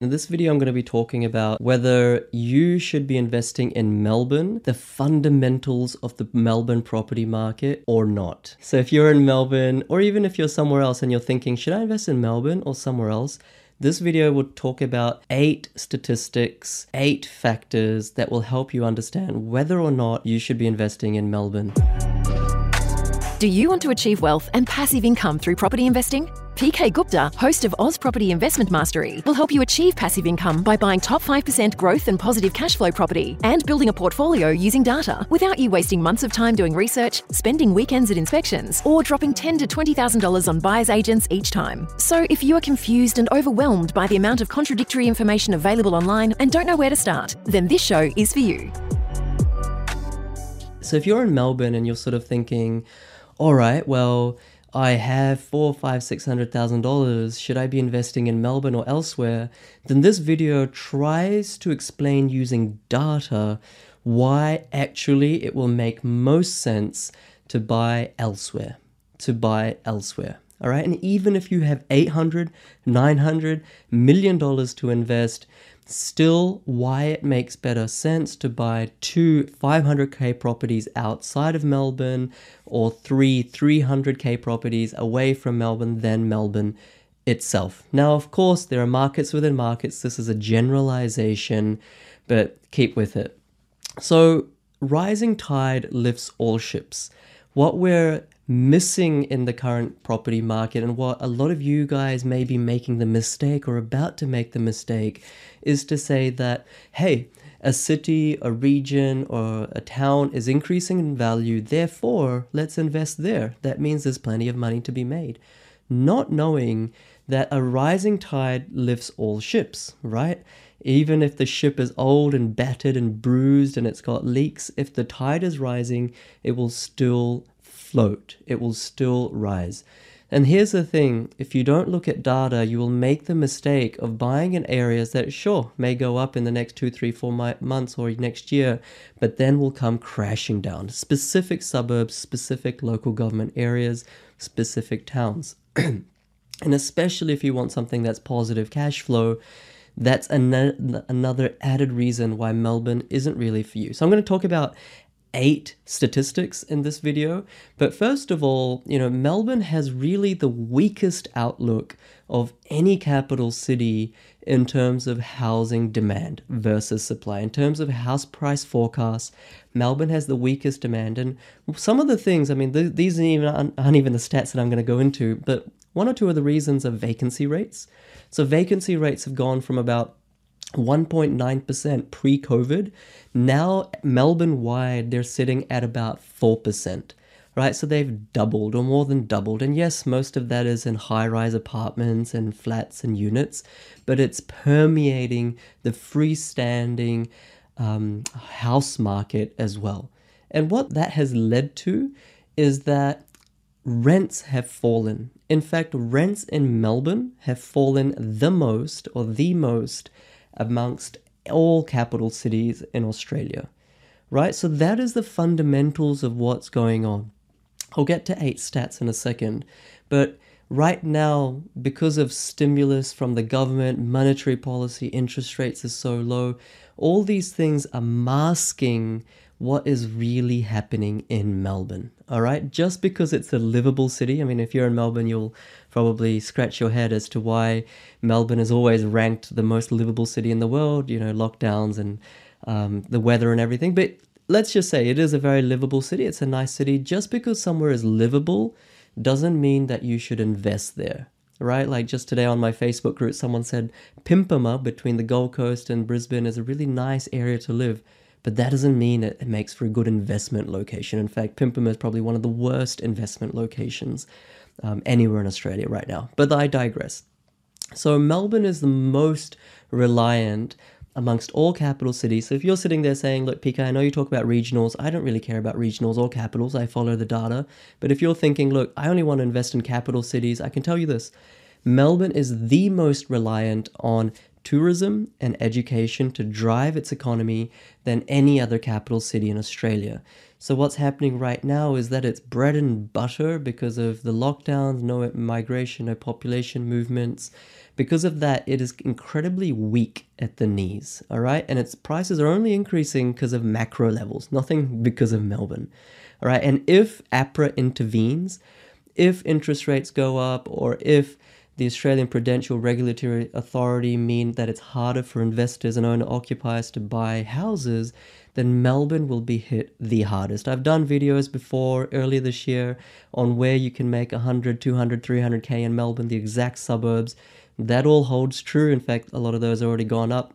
In this video, I'm going to be talking about whether you should be investing in Melbourne, the fundamentals of the Melbourne property market, or not. So, if you're in Melbourne, or even if you're somewhere else and you're thinking, should I invest in Melbourne or somewhere else? This video will talk about eight statistics, eight factors that will help you understand whether or not you should be investing in Melbourne. Do you want to achieve wealth and passive income through property investing? PK Gupta, host of Oz Property Investment Mastery, will help you achieve passive income by buying top 5% growth and positive cash flow property and building a portfolio using data without you wasting months of time doing research, spending weekends at inspections, or dropping $10 to $20,000 on buyer's agents each time. So if you are confused and overwhelmed by the amount of contradictory information available online and don't know where to start, then this show is for you. So if you're in Melbourne and you're sort of thinking, all right, well, I have four, five, six hundred thousand dollars. Should I be investing in Melbourne or elsewhere? Then this video tries to explain using data why actually it will make most sense to buy elsewhere. To buy elsewhere. All right. And even if you have 800, 900 million dollars to invest, still why it makes better sense to buy two 500k properties outside of Melbourne or three 300k properties away from Melbourne than Melbourne itself. Now, of course, there are markets within markets. This is a generalization, but keep with it. So, rising tide lifts all ships. What we're missing in the current property market and what a lot of you guys may be making the mistake or about to make the mistake is to say that, hey, a city, a region, or a town is increasing in value, therefore, let's invest there. That means there's plenty of money to be made. Not knowing that a rising tide lifts all ships, right? Even if the ship is old and battered and bruised and it's got leaks, if the tide is rising, it will still float, it will still rise. And here's the thing if you don't look at data, you will make the mistake of buying in areas that, sure, may go up in the next two, three, four months or next year, but then will come crashing down. Specific suburbs, specific local government areas, specific towns. and especially if you want something that's positive cash flow, that's an- another added reason why Melbourne isn't really for you. So I'm going to talk about eight statistics in this video. But first of all, you know, Melbourne has really the weakest outlook of any capital city in terms of housing demand versus supply. In terms of house price forecasts, Melbourne has the weakest demand. And some of the things, I mean, th- these even, aren't even the stats that I'm going to go into, but one or two of the reasons are vacancy rates. So vacancy rates have gone from about 1.9% pre COVID. Now, Melbourne wide, they're sitting at about 4%, right? So they've doubled or more than doubled. And yes, most of that is in high rise apartments and flats and units, but it's permeating the freestanding um, house market as well. And what that has led to is that rents have fallen. In fact, rents in Melbourne have fallen the most or the most amongst all capital cities in Australia, right? So that is the fundamentals of what's going on. I'll get to eight stats in a second, but right now, because of stimulus from the government, monetary policy, interest rates are so low, all these things are masking what is really happening in Melbourne. All right, just because it's a livable city. I mean, if you're in Melbourne, you'll probably scratch your head as to why Melbourne is always ranked the most livable city in the world. You know, lockdowns and um, the weather and everything. But let's just say it is a very livable city. It's a nice city. Just because somewhere is livable doesn't mean that you should invest there right? Like just today on my Facebook group, someone said Pimpama between the Gold Coast and Brisbane is a really nice area to live but that doesn't mean it, makes for a good investment location. In fact, Pimpama is probably one of the worst investment locations um, anywhere in Australia right now. But I digress. So Melbourne is the most reliant amongst all capital cities. So if you're sitting there saying, look, PK, I know you talk about regionals. I don't really care about regionals or capitals. I follow the data. But if you're thinking, look, I only want to invest in capital cities, I can tell you this. Melbourne is the most reliant on tourism and education to drive its economy than any other capital city in Australia. So, what's happening right now is that it's bread and butter because of the lockdowns, no migration, no population movements. Because of that, it is incredibly weak at the knees, all right? And its prices are only increasing because of macro levels, nothing because of Melbourne, all right? And if APRA intervenes, if interest rates go up, or if the Australian Prudential Regulatory Authority mean that it's harder for investors and owner occupiers to buy houses, then Melbourne will be hit the hardest. I've done videos before earlier this year on where you can make 100, 200, 300k in Melbourne, the exact suburbs. That all holds true. In fact, a lot of those already gone up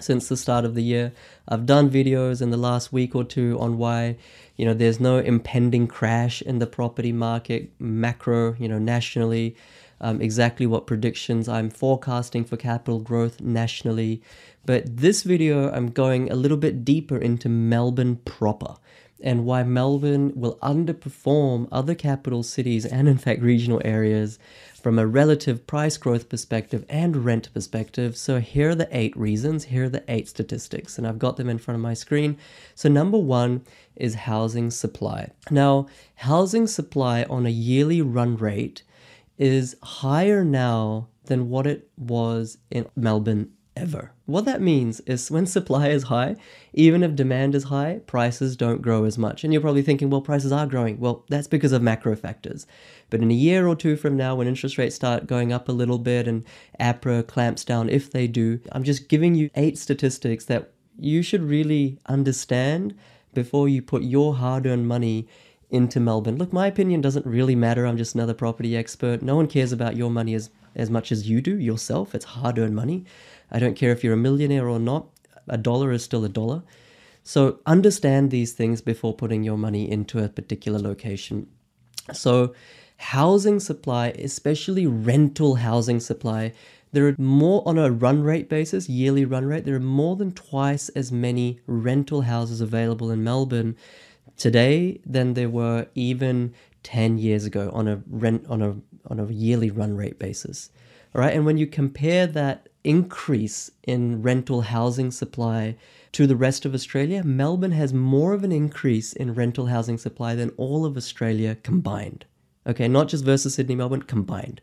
since the start of the year. I've done videos in the last week or two on why, you know, there's no impending crash in the property market, macro, you know, nationally um, exactly what predictions I'm forecasting for capital growth nationally. But this video, I'm going a little bit deeper into Melbourne proper and why Melbourne will underperform other capital cities and, in fact, regional areas from a relative price growth perspective and rent perspective. So, here are the eight reasons, here are the eight statistics, and I've got them in front of my screen. So, number one is housing supply. Now, housing supply on a yearly run rate is higher now than what it was in Melbourne ever. What that means is when supply is high, even if demand is high, prices don't grow as much. And you're probably thinking, well, prices are growing. Well, that's because of macro factors. But in a year or two from now, when interest rates start going up a little bit and APRA clamps down, if they do, I'm just giving you eight statistics that you should really understand before you put your hard earned money into Melbourne. Look, my opinion doesn't really matter. I'm just another property expert. No one cares about your money as, as much as you do yourself. It's hard earned money. I don't care if you're a millionaire or not, a dollar is still a dollar. So understand these things before putting your money into a particular location. So, housing supply, especially rental housing supply, there are more on a run rate basis, yearly run rate, there are more than twice as many rental houses available in Melbourne today than there were even 10 years ago on a rent on a on a yearly run rate basis. All right, and when you compare that increase in rental housing supply to the rest of Australia, Melbourne has more of an increase in rental housing supply than all of Australia combined. Okay, not just versus Sydney, Melbourne combined.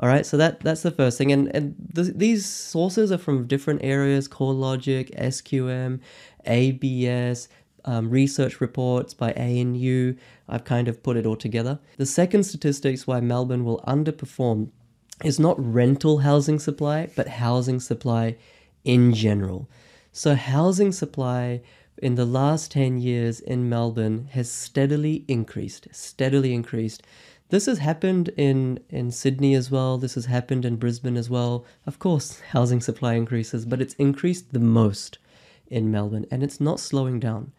All right, so that that's the first thing, and and th- these sources are from different areas: CoreLogic, SQM, ABS, um, research reports by ANU. I've kind of put it all together. The second statistics why Melbourne will underperform is not rental housing supply, but housing supply in general. So, housing supply in the last 10 years in Melbourne has steadily increased, steadily increased. This has happened in, in Sydney as well. This has happened in Brisbane as well. Of course, housing supply increases, but it's increased the most in Melbourne and it's not slowing down.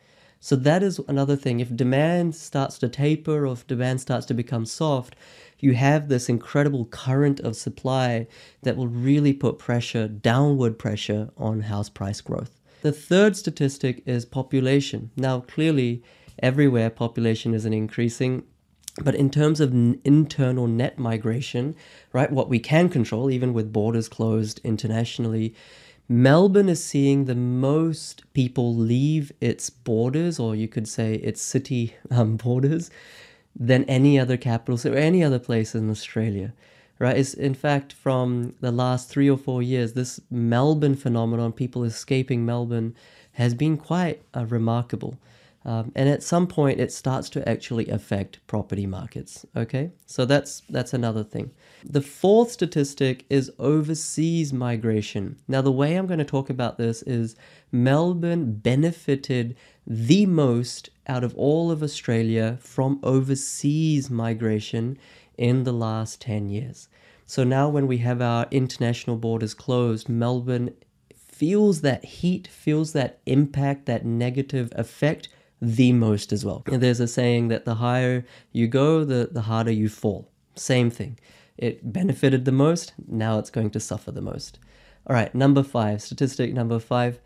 So that is another thing. If demand starts to taper or if demand starts to become soft, you have this incredible current of supply that will really put pressure, downward pressure on house price growth. The third statistic is population. Now, clearly, everywhere population isn't increasing. But in terms of internal net migration, right, what we can control, even with borders closed internationally, Melbourne is seeing the most people leave its borders, or you could say its city um, borders, than any other capital or any other place in Australia. Right? It's in fact from the last three or four years, this Melbourne phenomenon, people escaping Melbourne, has been quite uh, remarkable. Um, and at some point, it starts to actually affect property markets. Okay, so that's that's another thing. The fourth statistic is overseas migration. Now, the way I'm going to talk about this is Melbourne benefited the most out of all of Australia from overseas migration in the last 10 years. So now, when we have our international borders closed, Melbourne feels that heat, feels that impact, that negative effect the most as well. And there's a saying that the higher you go, the, the harder you fall. Same thing. It benefited the most, now it's going to suffer the most. All right, number five, statistic number five.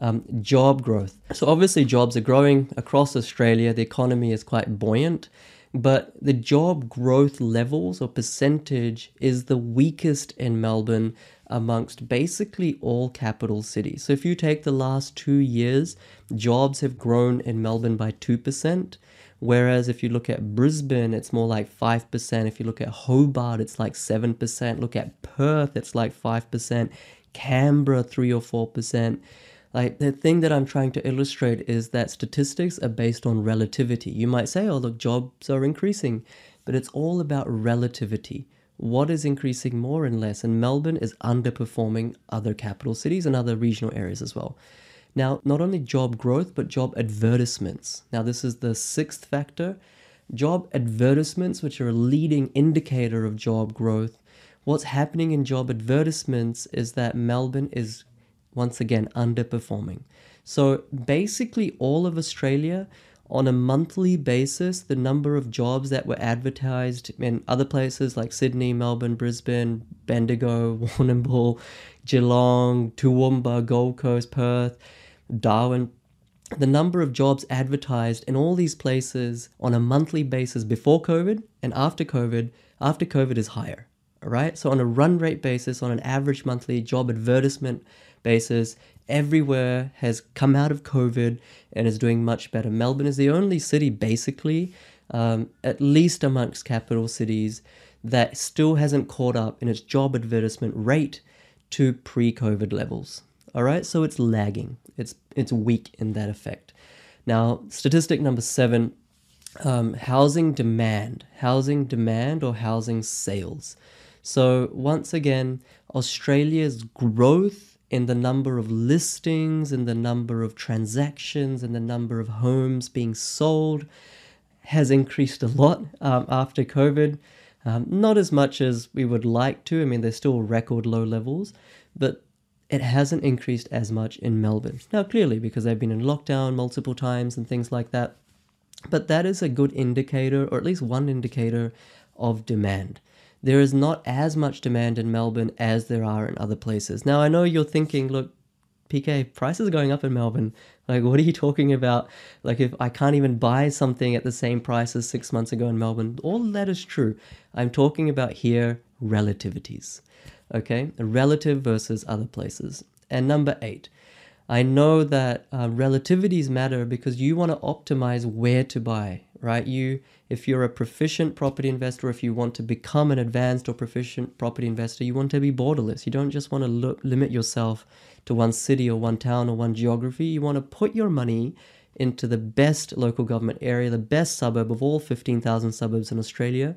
Um, job growth. So, obviously, jobs are growing across Australia. The economy is quite buoyant. But the job growth levels or percentage is the weakest in Melbourne amongst basically all capital cities. So if you take the last two years, jobs have grown in Melbourne by 2%. Whereas if you look at Brisbane, it's more like 5%. If you look at Hobart, it's like 7%. Look at Perth, it's like 5%. Canberra, 3 or 4%. Like the thing that I'm trying to illustrate is that statistics are based on relativity. You might say, oh, look, jobs are increasing, but it's all about relativity. What is increasing more and less? And Melbourne is underperforming other capital cities and other regional areas as well. Now, not only job growth, but job advertisements. Now, this is the sixth factor. Job advertisements, which are a leading indicator of job growth. What's happening in job advertisements is that Melbourne is once again underperforming. So basically, all of Australia on a monthly basis, the number of jobs that were advertised in other places like Sydney, Melbourne, Brisbane, Bendigo, Warrnambool, Geelong, Toowoomba, Gold Coast, Perth, Darwin, the number of jobs advertised in all these places on a monthly basis before COVID and after COVID, after COVID is higher. Right. So on a run rate basis, on an average monthly job advertisement basis, everywhere has come out of COVID and is doing much better. Melbourne is the only city, basically, um, at least amongst capital cities, that still hasn't caught up in its job advertisement rate to pre-COVID levels. All right, so it's lagging. It's it's weak in that effect. Now, statistic number seven: um, housing demand, housing demand, or housing sales. So once again, Australia's growth in the number of listings, in the number of transactions, in the number of homes being sold has increased a lot um, after COVID. Um, not as much as we would like to. I mean, they're still record low levels, but it hasn't increased as much in Melbourne. Now, clearly, because they've been in lockdown multiple times and things like that. But that is a good indicator, or at least one indicator, of demand there is not as much demand in Melbourne as there are in other places. Now, I know you're thinking, look, PK, prices are going up in Melbourne. Like, what are you talking about? Like, if I can't even buy something at the same price as six months ago in Melbourne, all that is true. I'm talking about here relativities, okay? Relative versus other places. And number eight, I know that uh, relativities matter because you want to optimize where to buy, right? You, if you're a proficient property investor, if you want to become an advanced or proficient property investor, you want to be borderless. You don't just want to lo- limit yourself to one city or one town or one geography. You want to put your money into the best local government area, the best suburb of all 15,000 suburbs in Australia.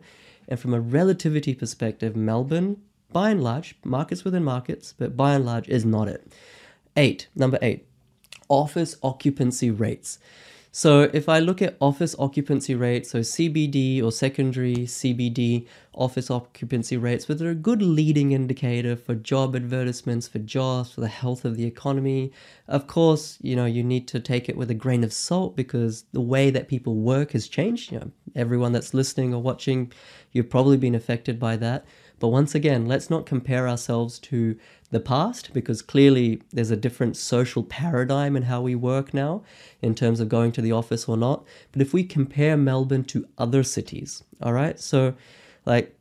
And from a relativity perspective, Melbourne, by and large, markets within markets, but by and large, is not it. Eight, number eight, office occupancy rates. So if I look at office occupancy rates, so CBD or secondary CBD office occupancy rates, which are a good leading indicator for job advertisements, for jobs, for the health of the economy. Of course, you know, you need to take it with a grain of salt because the way that people work has changed. You know, everyone that's listening or watching, you've probably been affected by that. But once again, let's not compare ourselves to the past because clearly there's a different social paradigm in how we work now in terms of going to the office or not. But if we compare Melbourne to other cities, all right, so like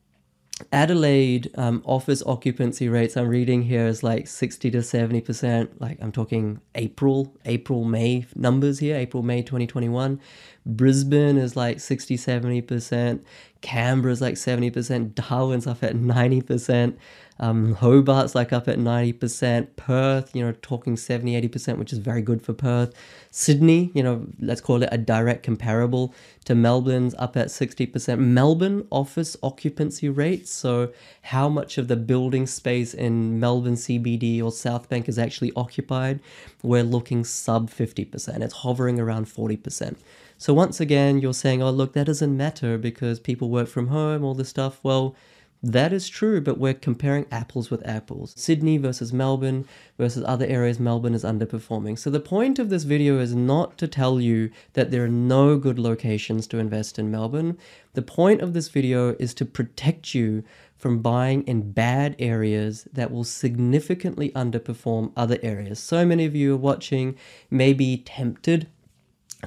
Adelaide um, office occupancy rates I'm reading here is like 60 to 70%. Like I'm talking April, April, May numbers here, April, May 2021. Brisbane is like 60, 70%. Canberra's like 70%. Darwin's up at 90%. Um, Hobart's like up at 90%. Perth, you know, talking 70, 80%, which is very good for Perth. Sydney, you know, let's call it a direct comparable to Melbourne's up at 60%. Melbourne office occupancy rates, so how much of the building space in Melbourne CBD or South Bank is actually occupied, we're looking sub 50%. It's hovering around 40%. So once again, you're saying, oh, look, that doesn't matter because people work from home, all this stuff. Well, that is true, but we're comparing apples with apples. Sydney versus Melbourne versus other areas Melbourne is underperforming. So the point of this video is not to tell you that there are no good locations to invest in Melbourne. The point of this video is to protect you from buying in bad areas that will significantly underperform other areas. So many of you are watching may be tempted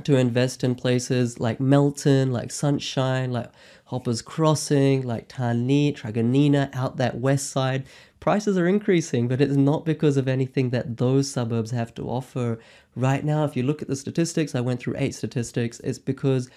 to invest in places like Melton, like Sunshine, like Hoppers Crossing, like Tarneit, Truganina, out that west side. Prices are increasing, but it's not because of anything that those suburbs have to offer. Right now, if you look at the statistics, I went through eight statistics, it's because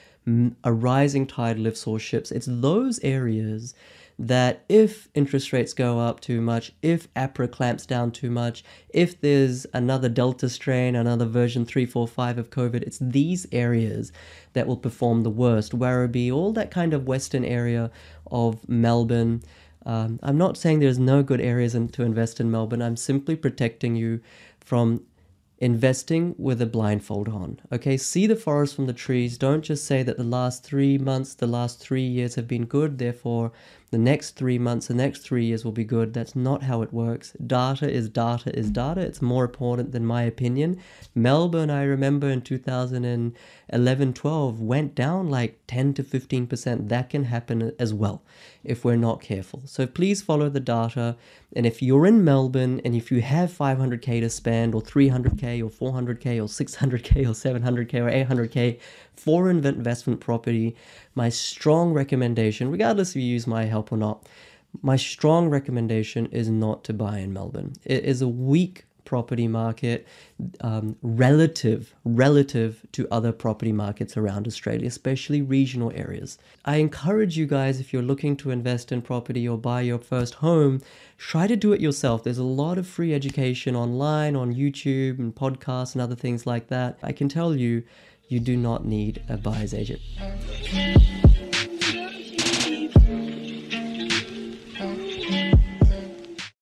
a rising tide lifts all ships. It's those areas that if interest rates go up too much, if APRA clamps down too much, if there's another Delta strain, another version 345 of COVID, it's these areas that will perform the worst. Werribee, all that kind of western area of Melbourne. Um, I'm not saying there's no good areas in, to invest in Melbourne. I'm simply protecting you from investing with a blindfold on. Okay, see the forest from the trees. Don't just say that the last three months, the last three years have been good, therefore the next three months, the next three years will be good. That's not how it works. Data is data is data. It's more important than my opinion. Melbourne, I remember in 2011 12, went down like 10 to 15%. That can happen as well if we're not careful. So please follow the data. And if you're in Melbourne and if you have 500k to spend, or 300k, or 400k, or 600k, or 700k, or 800k for investment property, my strong recommendation, regardless if you use my help or not, my strong recommendation is not to buy in Melbourne. It is a weak property market um, relative relative to other property markets around Australia, especially regional areas. I encourage you guys if you're looking to invest in property or buy your first home, try to do it yourself. There's a lot of free education online on YouTube and podcasts and other things like that. I can tell you you do not need a buyer's agent.